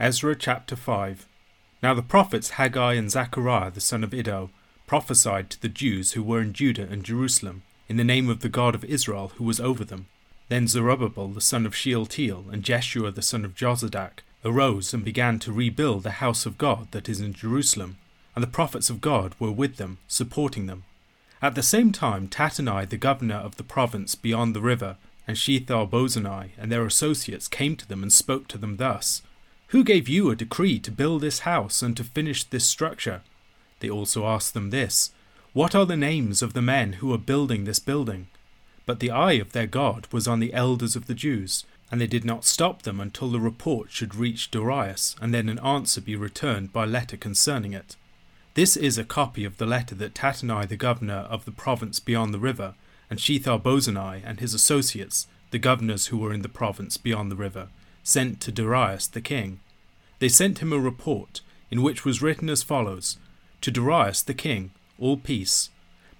Ezra chapter 5 Now the prophets Haggai and Zechariah the son of Iddo prophesied to the Jews who were in Judah and Jerusalem, in the name of the God of Israel who was over them. Then Zerubbabel the son of Shealtiel and Jeshua the son of Jozadak arose and began to rebuild the house of God that is in Jerusalem, and the prophets of God were with them, supporting them. At the same time, Tattenai, the governor of the province beyond the river, and Shethar-bozenai and their associates came to them and spoke to them thus Who gave you a decree to build this house and to finish this structure? They also asked them this What are the names of the men who are building this building? But the eye of their God was on the elders of the Jews, and they did not stop them until the report should reach Darius, and then an answer be returned by letter concerning it. This is a copy of the letter that Tattenai, the governor of the province beyond the river, and Shethar and his associates, the governors who were in the province beyond the river, sent to Darius the king. They sent him a report, in which was written as follows To Darius the king, all peace.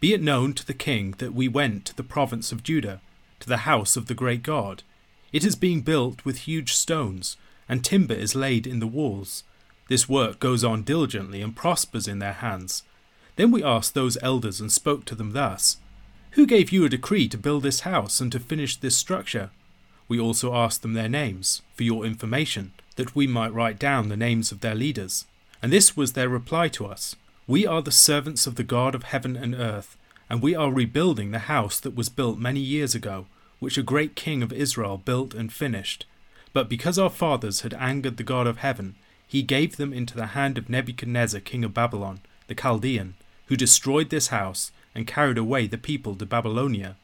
Be it known to the king that we went to the province of Judah, to the house of the great God. It is being built with huge stones, and timber is laid in the walls. This work goes on diligently and prospers in their hands. Then we asked those elders and spoke to them thus Who gave you a decree to build this house and to finish this structure? We also asked them their names, for your information, that we might write down the names of their leaders. And this was their reply to us We are the servants of the God of heaven and earth, and we are rebuilding the house that was built many years ago which a great king of Israel built and finished. But because our fathers had angered the God of heaven, he gave them into the hand of Nebuchadnezzar king of Babylon, the Chaldean, who destroyed this house and carried away the people to Babylonia.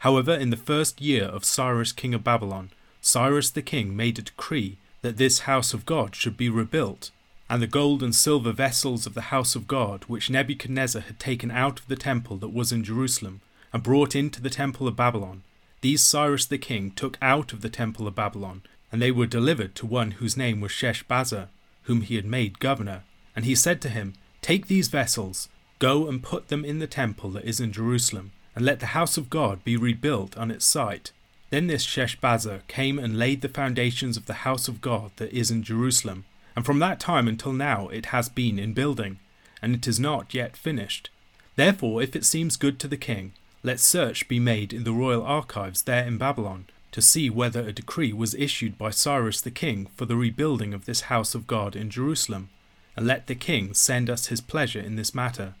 However, in the first year of Cyrus king of Babylon, Cyrus the king made a decree that this house of God should be rebuilt, and the gold and silver vessels of the house of God, which Nebuchadnezzar had taken out of the temple that was in Jerusalem, and brought into the temple of Babylon, these Cyrus the king took out of the temple of Babylon, and they were delivered to one whose name was Sheshbazzar, whom he had made governor. And he said to him, Take these vessels, go and put them in the temple that is in Jerusalem, and let the house of God be rebuilt on its site. Then this Sheshbazzar came and laid the foundations of the house of God that is in Jerusalem, and from that time until now it has been in building, and it is not yet finished. Therefore, if it seems good to the king, let search be made in the royal archives there in Babylon to see whether a decree was issued by Cyrus the king for the rebuilding of this house of God in Jerusalem, and let the king send us his pleasure in this matter.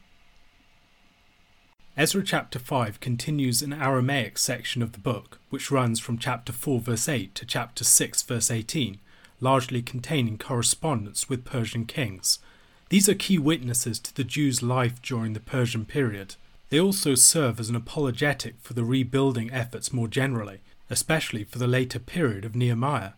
Ezra chapter 5 continues an Aramaic section of the book, which runs from chapter 4 verse 8 to chapter 6 verse 18, largely containing correspondence with Persian kings. These are key witnesses to the Jews' life during the Persian period. They also serve as an apologetic for the rebuilding efforts more generally, especially for the later period of Nehemiah.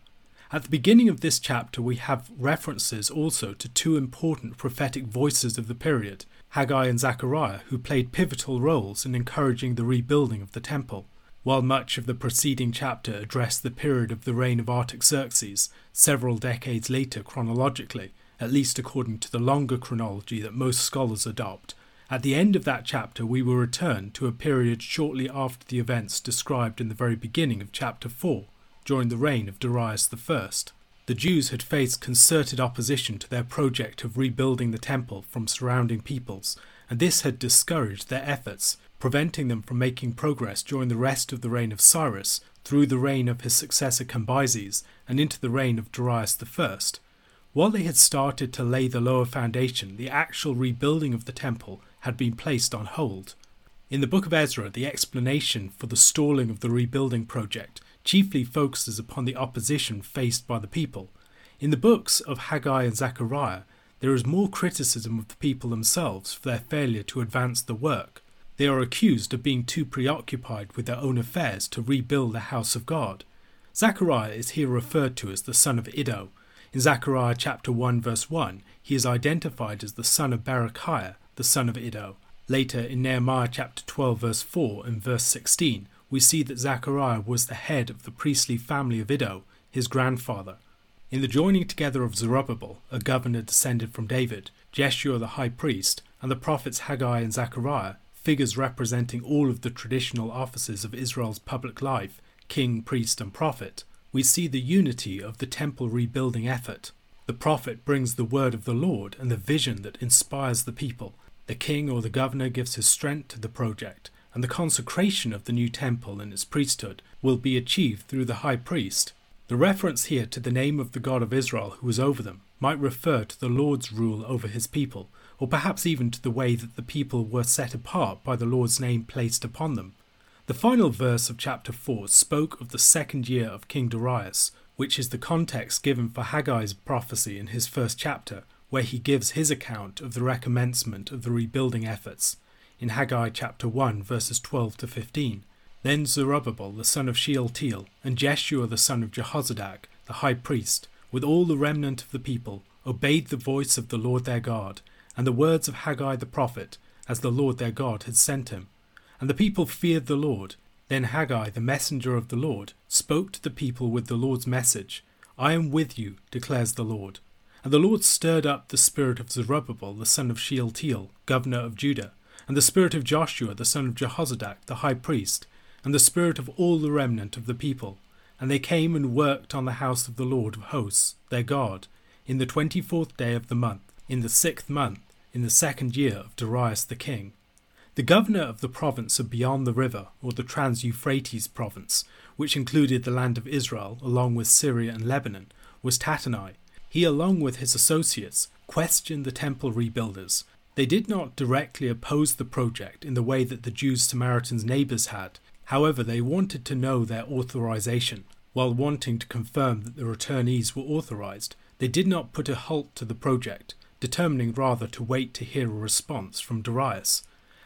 At the beginning of this chapter, we have references also to two important prophetic voices of the period, Haggai and Zechariah, who played pivotal roles in encouraging the rebuilding of the temple. While much of the preceding chapter addressed the period of the reign of Artaxerxes, several decades later chronologically, at least according to the longer chronology that most scholars adopt, at the end of that chapter, we will return to a period shortly after the events described in the very beginning of chapter 4, during the reign of Darius I. The Jews had faced concerted opposition to their project of rebuilding the temple from surrounding peoples, and this had discouraged their efforts, preventing them from making progress during the rest of the reign of Cyrus, through the reign of his successor Cambyses, and into the reign of Darius I. While they had started to lay the lower foundation, the actual rebuilding of the temple had been placed on hold. In the book of Ezra, the explanation for the stalling of the rebuilding project chiefly focuses upon the opposition faced by the people. In the books of Haggai and Zechariah, there is more criticism of the people themselves for their failure to advance the work. They are accused of being too preoccupied with their own affairs to rebuild the house of God. Zechariah is here referred to as the son of Iddo. In Zechariah chapter 1 verse 1, he is identified as the son of Berechiah, the son of Iddo. Later in Nehemiah chapter 12, verse 4 and verse 16, we see that Zechariah was the head of the priestly family of Iddo, his grandfather. In the joining together of Zerubbabel, a governor descended from David, Jeshua the high priest, and the prophets Haggai and Zechariah, figures representing all of the traditional offices of Israel's public life king, priest, and prophet we see the unity of the temple rebuilding effort. The prophet brings the word of the Lord and the vision that inspires the people. The king or the governor gives his strength to the project, and the consecration of the new temple and its priesthood will be achieved through the high priest. The reference here to the name of the God of Israel who was over them might refer to the Lord's rule over his people, or perhaps even to the way that the people were set apart by the Lord's name placed upon them. The final verse of chapter 4 spoke of the second year of King Darius, which is the context given for Haggai's prophecy in his first chapter, where he gives his account of the recommencement of the rebuilding efforts in Haggai chapter 1, verses 12 to 15. Then Zerubbabel the son of Shealtiel and Jeshua the son of Jehozadak, the high priest, with all the remnant of the people, obeyed the voice of the Lord their God, and the words of Haggai the prophet, as the Lord their God had sent him. And the people feared the Lord. Then Haggai, the messenger of the Lord, spoke to the people with the Lord's message I am with you, declares the Lord. And the Lord stirred up the spirit of Zerubbabel, the son of Shealtiel, governor of Judah, and the spirit of Joshua, the son of Jehozadak, the high priest, and the spirit of all the remnant of the people. And they came and worked on the house of the Lord of hosts, their God, in the twenty fourth day of the month, in the sixth month, in the second year of Darius the king. The governor of the province of beyond the river, or the Trans Euphrates province, which included the land of Israel along with Syria and Lebanon, was Tattenai. He, along with his associates, questioned the temple rebuilders. They did not directly oppose the project in the way that the Jews Samaritans' neighbours had. However, they wanted to know their authorization. While wanting to confirm that the returnees were authorized, they did not put a halt to the project, determining rather to wait to hear a response from Darius.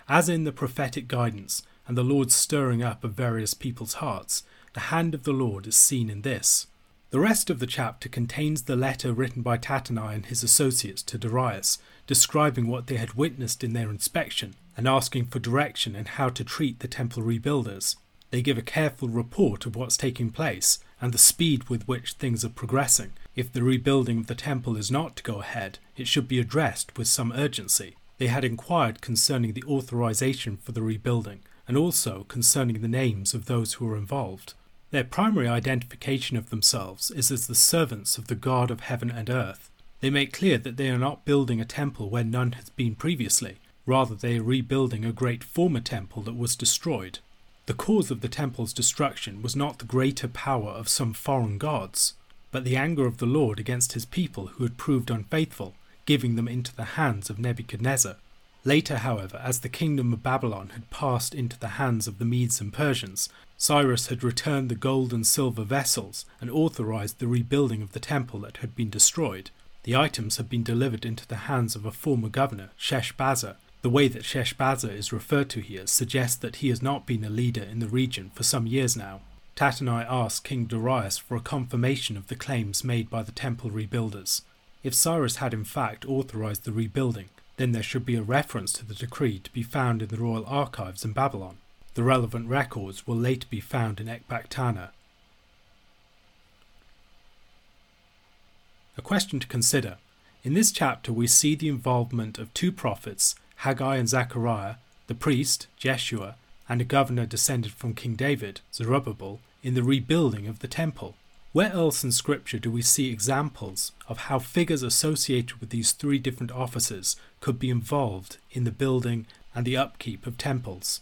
As in the prophetic guidance and the Lord's stirring up of various people's hearts, the hand of the Lord is seen in this. The rest of the chapter contains the letter written by Tattenai and his associates to Darius, describing what they had witnessed in their inspection and asking for direction in how to treat the temple rebuilders. They give a careful report of what's taking place and the speed with which things are progressing, if the rebuilding of the temple is not to go ahead, it should be addressed with some urgency. They had inquired concerning the authorization for the rebuilding, and also concerning the names of those who were involved. Their primary identification of themselves is as the servants of the God of heaven and earth. They make clear that they are not building a temple where none has been previously, rather, they are rebuilding a great former temple that was destroyed. The cause of the temple's destruction was not the greater power of some foreign gods, but the anger of the Lord against his people who had proved unfaithful, giving them into the hands of Nebuchadnezzar. Later, however, as the kingdom of Babylon had passed into the hands of the Medes and Persians, Cyrus had returned the gold and silver vessels and authorized the rebuilding of the temple that had been destroyed. The items had been delivered into the hands of a former governor, Sheshbazzar. The way that Sheshbazzar is referred to here suggests that he has not been a leader in the region for some years now. Tattenai asked King Darius for a confirmation of the claims made by the temple rebuilders. If Cyrus had in fact authorized the rebuilding, then there should be a reference to the decree to be found in the royal archives in Babylon. The relevant records will later be found in Ecbatana. A question to consider. In this chapter, we see the involvement of two prophets, Haggai and Zechariah, the priest, Jeshua, and a governor descended from King David, Zerubbabel, in the rebuilding of the temple. Where else in Scripture do we see examples of how figures associated with these three different offices could be involved in the building and the upkeep of temples?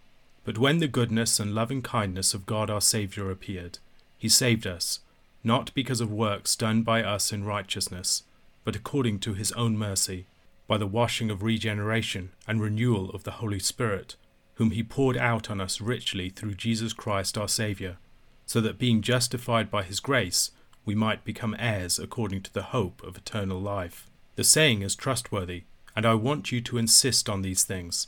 But when the goodness and loving kindness of God our Saviour appeared, he saved us, not because of works done by us in righteousness, but according to his own mercy, by the washing of regeneration and renewal of the Holy Spirit, whom he poured out on us richly through Jesus Christ our Saviour so that being justified by his grace, we might become heirs according to the hope of eternal life. The saying is trustworthy, and I want you to insist on these things,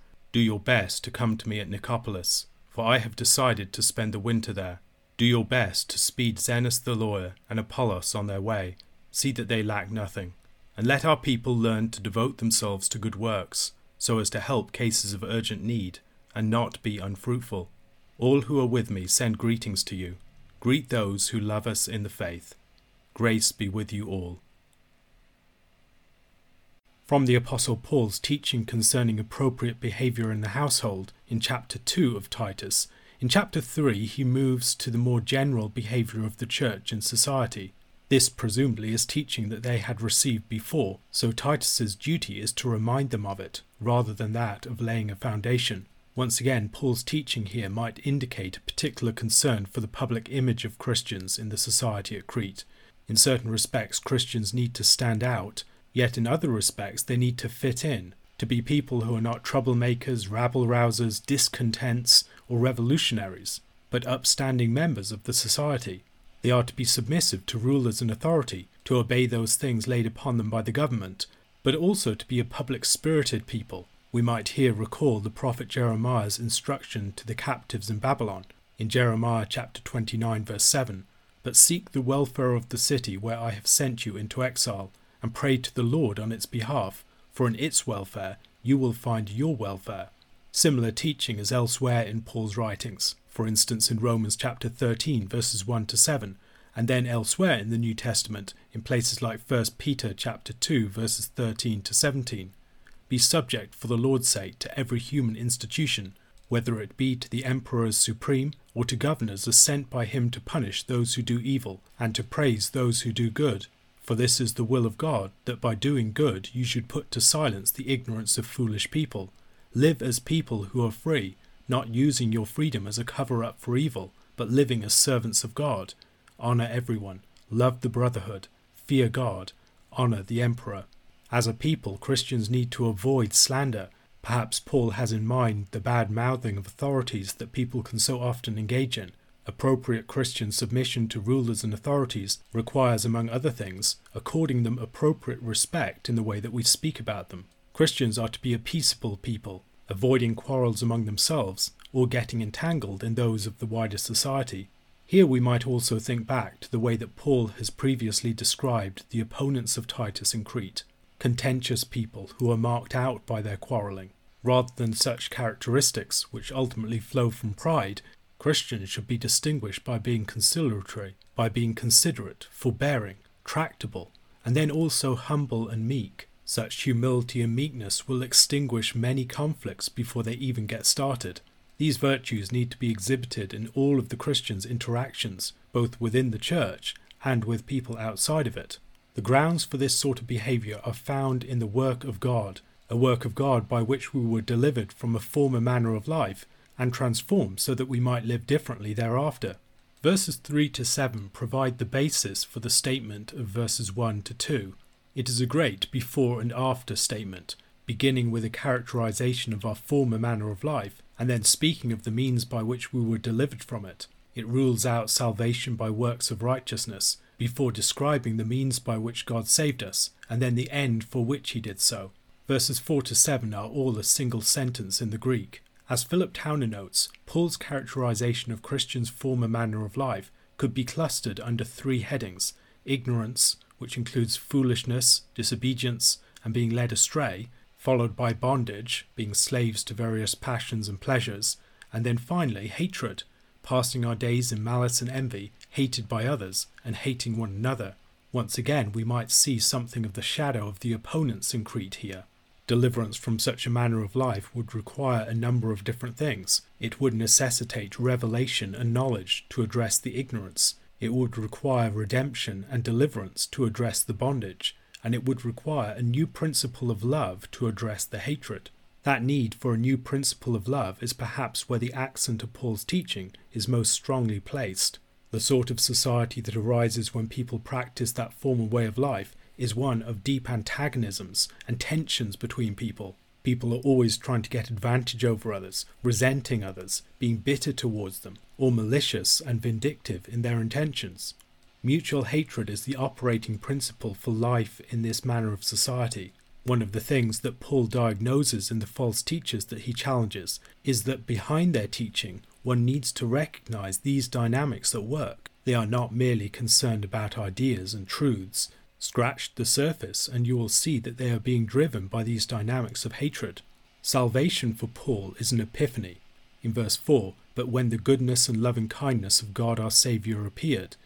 do your best to come to me at Nicopolis, for I have decided to spend the winter there do your best to speed Zenas the lawyer and Apollos on their way. See that they lack nothing. And let our people learn to devote themselves to good works, so as to help cases of urgent need, and not be unfruitful. All who are with me send greetings to you. Greet those who love us in the faith. Grace be with you all. From the Apostle Paul's teaching concerning appropriate behaviour in the household in chapter 2 of Titus, in chapter 3, he moves to the more general behaviour of the church in society. This presumably is teaching that they had received before, so Titus's duty is to remind them of it, rather than that of laying a foundation. Once again, Paul's teaching here might indicate a particular concern for the public image of Christians in the society at Crete. In certain respects, Christians need to stand out, yet in other respects, they need to fit in, to be people who are not troublemakers, rabble rousers, discontents, or revolutionaries, but upstanding members of the society. They are to be submissive to rulers and authority, to obey those things laid upon them by the government, but also to be a public spirited people. We might here recall the prophet Jeremiah's instruction to the captives in Babylon in Jeremiah chapter 29 verse 7 but seek the welfare of the city where I have sent you into exile and pray to the Lord on its behalf for in its welfare you will find your welfare. Similar teaching is elsewhere in Paul's writings, for instance in Romans chapter 13 verses 1 to 7, and then elsewhere in the New Testament in places like 1 Peter chapter 2 verses 13 to 17. Be subject for the Lord's sake to every human institution, whether it be to the emperor as supreme or to governors as sent by him to punish those who do evil and to praise those who do good. For this is the will of God, that by doing good you should put to silence the ignorance of foolish people. Live as people who are free, not using your freedom as a cover up for evil, but living as servants of God. Honour everyone, love the brotherhood, fear God, honour the emperor. As a people, Christians need to avoid slander. Perhaps Paul has in mind the bad mouthing of authorities that people can so often engage in. Appropriate Christian submission to rulers and authorities requires, among other things, according them appropriate respect in the way that we speak about them. Christians are to be a peaceable people, avoiding quarrels among themselves or getting entangled in those of the wider society. Here we might also think back to the way that Paul has previously described the opponents of Titus in Crete contentious people who are marked out by their quarrelling. Rather than such characteristics, which ultimately flow from pride, Christians should be distinguished by being conciliatory, by being considerate, forbearing, tractable, and then also humble and meek. Such humility and meekness will extinguish many conflicts before they even get started. These virtues need to be exhibited in all of the Christians' interactions, both within the church and with people outside of it. The grounds for this sort of behaviour are found in the work of God, a work of God by which we were delivered from a former manner of life and transformed so that we might live differently thereafter. Verses 3 to 7 provide the basis for the statement of verses 1 to 2. It is a great before and after statement, beginning with a characterization of our former manner of life, and then speaking of the means by which we were delivered from it. It rules out salvation by works of righteousness, before describing the means by which God saved us, and then the end for which he did so. Verses 4 to 7 are all a single sentence in the Greek, as Philip Towner notes, Paul's characterization of Christians' former manner of life could be clustered under three headings ignorance, which includes foolishness, disobedience, and being led astray, followed by bondage, being slaves to various passions and pleasures, and then finally hatred, passing our days in malice and envy, hated by others, and hating one another. Once again, we might see something of the shadow of the opponents in Crete here. Deliverance from such a manner of life would require a number of different things. It would necessitate revelation and knowledge to address the ignorance. It would require redemption and deliverance to address the bondage. And it would require a new principle of love to address the hatred. That need for a new principle of love is perhaps where the accent of Paul's teaching is most strongly placed. The sort of society that arises when people practice that former way of life is one of deep antagonisms and tensions between people. People are always trying to get advantage over others, resenting others, being bitter towards them, or malicious and vindictive in their intentions. Mutual hatred is the operating principle for life in this manner of society. One of the things that Paul diagnoses in the false teachers that he challenges is that behind their teaching, one needs to recognize these dynamics at work. They are not merely concerned about ideas and truths, Scratch the surface, and you will see that they are being driven by these dynamics of hatred. Salvation for Paul is an epiphany. In verse 4, but when the goodness and loving kindness of God our Saviour appeared.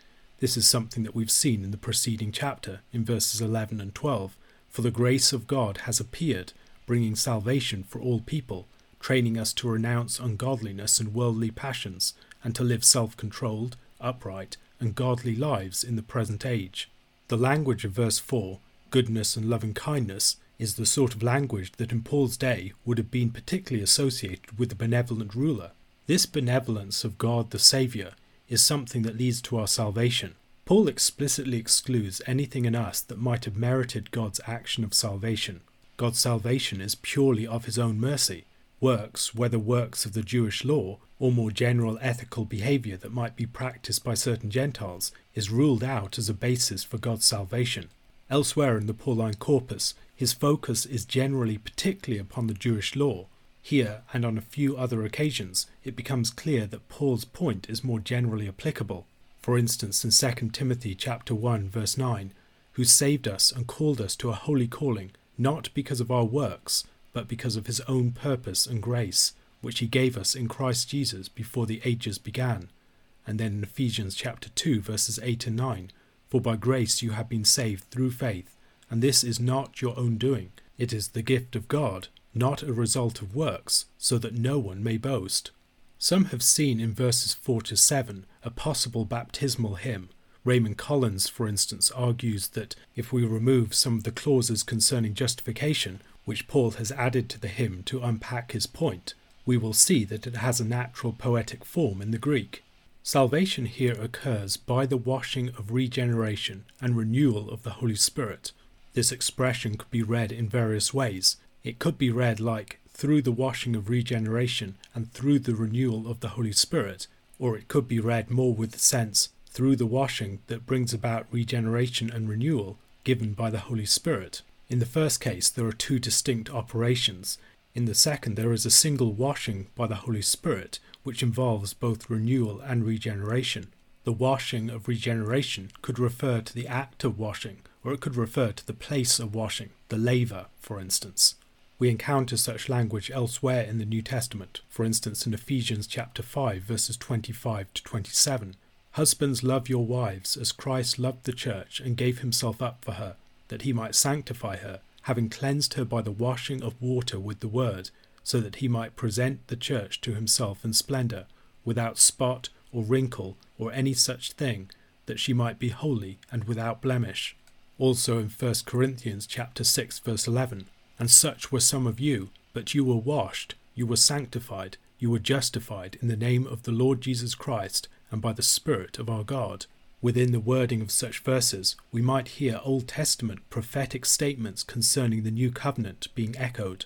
This is something that we've seen in the preceding chapter, in verses 11 and 12. For the grace of God has appeared, bringing salvation for all people, training us to renounce ungodliness and worldly passions, and to live self controlled, upright, and godly lives in the present age the language of verse 4, goodness and loving kindness, is the sort of language that in Paul's day would have been particularly associated with the benevolent ruler. This benevolence of God the Saviour is something that leads to our salvation. Paul explicitly excludes anything in us that might have merited God's action of salvation. God's salvation is purely of his own mercy. Works, whether works of the Jewish law or more general ethical behavior that might be practiced by certain Gentiles, is ruled out as a basis for God's salvation. Elsewhere in the Pauline corpus, his focus is generally particularly upon the Jewish law. Here, and on a few other occasions, it becomes clear that Paul's point is more generally applicable. For instance, in 2 Timothy chapter 1 verse 9, who saved us and called us to a holy calling, not because of our works, but because of his own purpose and grace, which he gave us in Christ Jesus before the ages began and then in Ephesians chapter 2 verses 8 and 9 for by grace you have been saved through faith and this is not your own doing. It is the gift of God not a result of works so that no one may boast. Some have seen in verses 4 to 7 a possible baptismal hymn. Raymond Collins, for instance, argues that if we remove some of the clauses concerning justification, which Paul has added to the hymn to unpack his point, we will see that it has a natural poetic form in the Greek. Salvation here occurs by the washing of regeneration and renewal of the Holy Spirit. This expression could be read in various ways. It could be read like through the washing of regeneration and through the renewal of the Holy Spirit, or it could be read more with the sense through the washing that brings about regeneration and renewal given by the Holy Spirit. In the first case, there are two distinct operations. In the second, there is a single washing by the Holy Spirit, which involves both renewal and regeneration. The washing of regeneration could refer to the act of washing, or it could refer to the place of washing, the laver, for instance. We encounter such language elsewhere in the New Testament, for instance in Ephesians chapter 5 verses 25 to 27. Husbands love your wives as Christ loved the church and gave himself up for her, that he might sanctify her, having cleansed her by the washing of water with the word, so that he might present the church to himself in splendour, without spot or wrinkle or any such thing, that she might be holy and without blemish. Also in 1 Corinthians chapter 6 verse 11, and such were some of you, but you were washed, you were sanctified, you were justified in the name of the Lord Jesus Christ and by the Spirit of our God. Within the wording of such verses, we might hear Old Testament prophetic statements concerning the new covenant being echoed.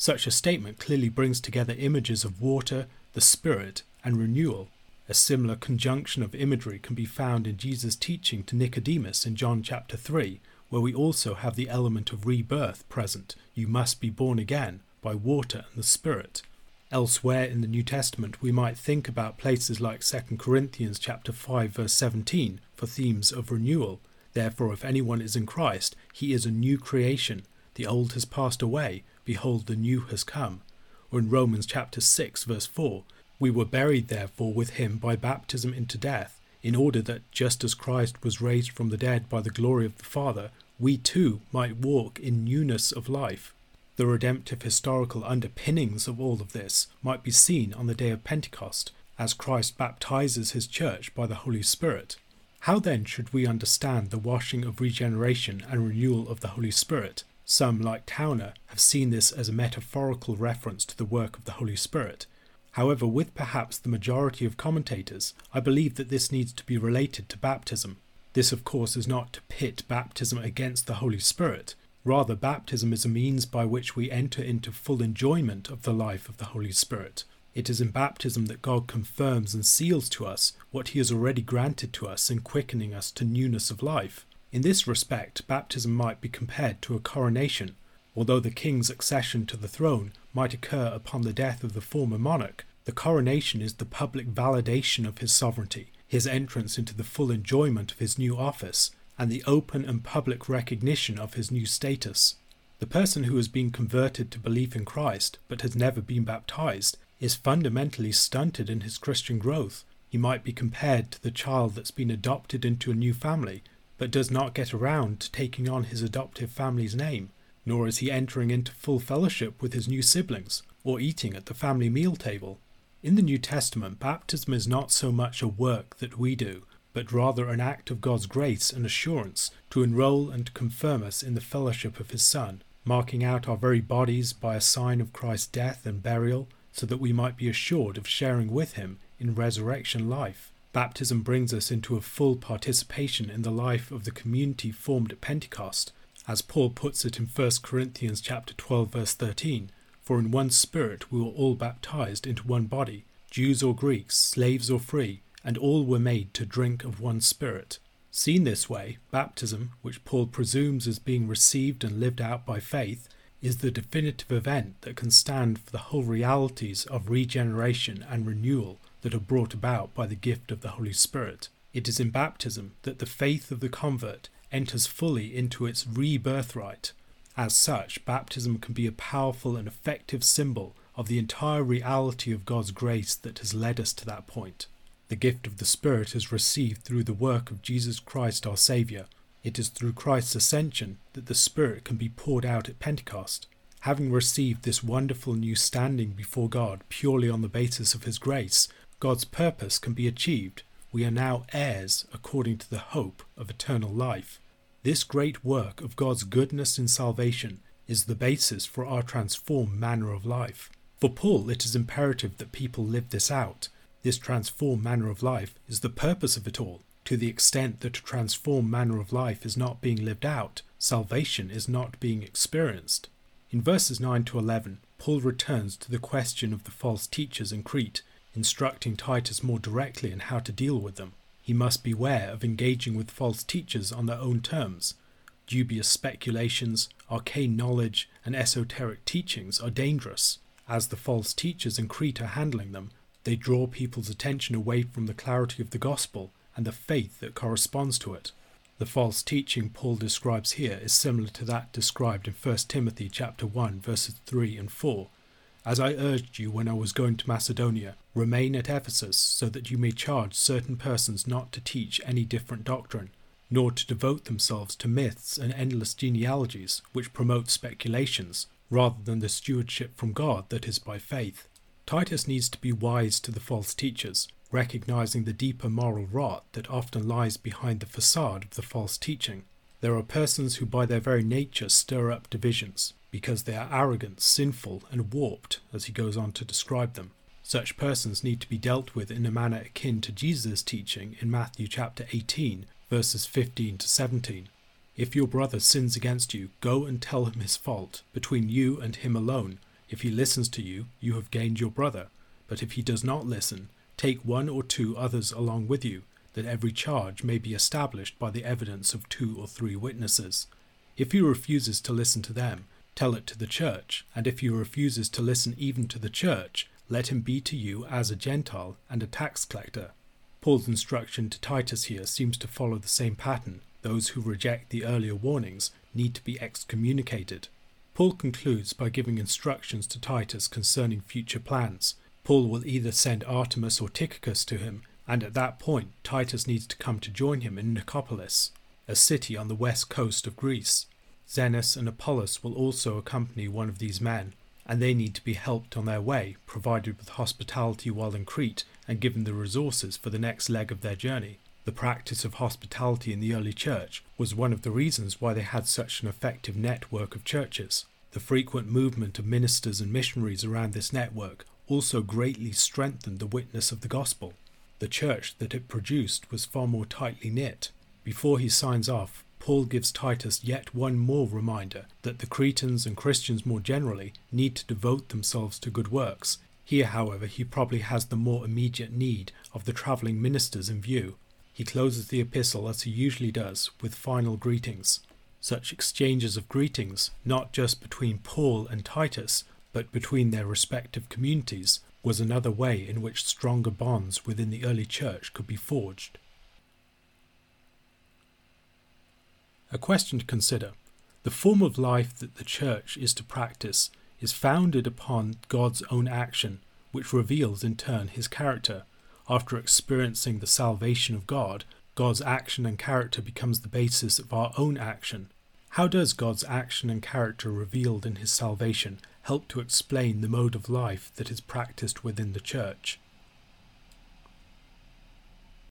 Such a statement clearly brings together images of water, the Spirit, and renewal. A similar conjunction of imagery can be found in Jesus' teaching to Nicodemus in John chapter 3, where we also have the element of rebirth present. You must be born again by water and the Spirit. Elsewhere in the New Testament, we might think about places like 2 Corinthians chapter 5 verse 17 for themes of renewal. Therefore, if anyone is in Christ, he is a new creation. The old has passed away, behold, the new has come. Or in Romans chapter 6, verse 4, we were buried therefore with him by baptism into death, in order that just as Christ was raised from the dead by the glory of the Father, we too might walk in newness of life. The redemptive historical underpinnings of all of this might be seen on the day of Pentecost, as Christ baptizes his church by the Holy Spirit. How then should we understand the washing of regeneration and renewal of the Holy Spirit? Some, like Towner, have seen this as a metaphorical reference to the work of the Holy Spirit, However, with perhaps the majority of commentators, I believe that this needs to be related to baptism. This, of course, is not to pit baptism against the Holy Spirit. Rather, baptism is a means by which we enter into full enjoyment of the life of the Holy Spirit. It is in baptism that God confirms and seals to us what He has already granted to us in quickening us to newness of life. In this respect, baptism might be compared to a coronation, Although the king's accession to the throne might occur upon the death of the former monarch, the coronation is the public validation of his sovereignty, his entrance into the full enjoyment of his new office, and the open and public recognition of his new status. The person who has been converted to belief in Christ but has never been baptized is fundamentally stunted in his Christian growth. He might be compared to the child that's been adopted into a new family but does not get around to taking on his adoptive family's name nor is he entering into full fellowship with his new siblings, or eating at the family meal table. In the New Testament, baptism is not so much a work that we do, but rather an act of God's grace and assurance to enroll and confirm us in the fellowship of His Son, marking out our very bodies by a sign of Christ's death and burial, so that we might be assured of sharing with Him in resurrection life. Baptism brings us into a full participation in the life of the community formed at Pentecost, as Paul puts it in 1 Corinthians chapter 12 verse 13, for in one spirit we were all baptized into one body, Jews or Greeks, slaves or free, and all were made to drink of one spirit. Seen this way, baptism, which Paul presumes as being received and lived out by faith, is the definitive event that can stand for the whole realities of regeneration and renewal that are brought about by the gift of the Holy Spirit. It is in baptism that the faith of the convert enters fully into its rebirthright. As such, baptism can be a powerful and effective symbol of the entire reality of God's grace that has led us to that point. The gift of the Spirit is received through the work of Jesus Christ our Saviour. It is through Christ's ascension that the Spirit can be poured out at Pentecost. Having received this wonderful new standing before God purely on the basis of His grace, God's purpose can be achieved we are now heirs according to the hope of eternal life. This great work of God's goodness in salvation is the basis for our transformed manner of life. For Paul, it is imperative that people live this out. This transformed manner of life is the purpose of it all. To the extent that a transformed manner of life is not being lived out, salvation is not being experienced. In verses 9 to 11, Paul returns to the question of the false teachers in Crete instructing Titus more directly in how to deal with them. He must beware of engaging with false teachers on their own terms. Dubious speculations, arcane knowledge, and esoteric teachings are dangerous. As the false teachers in Crete are handling them, they draw people's attention away from the clarity of the gospel and the faith that corresponds to it. The false teaching Paul describes here is similar to that described in 1 Timothy chapter 1 verses 3 and 4 as I urged you when I was going to Macedonia, remain at Ephesus so that you may charge certain persons not to teach any different doctrine, nor to devote themselves to myths and endless genealogies which promote speculations, rather than the stewardship from God that is by faith. Titus needs to be wise to the false teachers, recognizing the deeper moral rot that often lies behind the facade of the false teaching. There are persons who by their very nature stir up divisions, because they are arrogant, sinful, and warped, as he goes on to describe them. Such persons need to be dealt with in a manner akin to Jesus' teaching in Matthew chapter 18, verses 15 to 17. If your brother sins against you, go and tell him his fault, between you and him alone. If he listens to you, you have gained your brother. But if he does not listen, take one or two others along with you, that every charge may be established by the evidence of two or three witnesses. If he refuses to listen to them, tell it to the church, and if he refuses to listen even to the church, let him be to you as a Gentile and a tax collector. Paul's instruction to Titus here seems to follow the same pattern. Those who reject the earlier warnings need to be excommunicated. Paul concludes by giving instructions to Titus concerning future plans. Paul will either send Artemas or Tychicus to him, and at that point Titus needs to come to join him in Nicopolis, a city on the west coast of Greece. Zenas and Apollos will also accompany one of these men, and they need to be helped on their way, provided with hospitality while in Crete, and given the resources for the next leg of their journey. The practice of hospitality in the early church was one of the reasons why they had such an effective network of churches. The frequent movement of ministers and missionaries around this network also greatly strengthened the witness of the gospel. The church that it produced was far more tightly knit. Before he signs off, Paul gives Titus yet one more reminder that the Cretans and Christians more generally need to devote themselves to good works. Here, however, he probably has the more immediate need of the travelling ministers in view. He closes the epistle as he usually does with final greetings. Such exchanges of greetings, not just between Paul and Titus, but between their respective communities, was another way in which stronger bonds within the early church could be forged. A question to consider. The form of life that the Church is to practice is founded upon God's own action, which reveals in turn his character. After experiencing the salvation of God, God's action and character becomes the basis of our own action. How does God's action and character revealed in his salvation help to explain the mode of life that is practiced within the Church?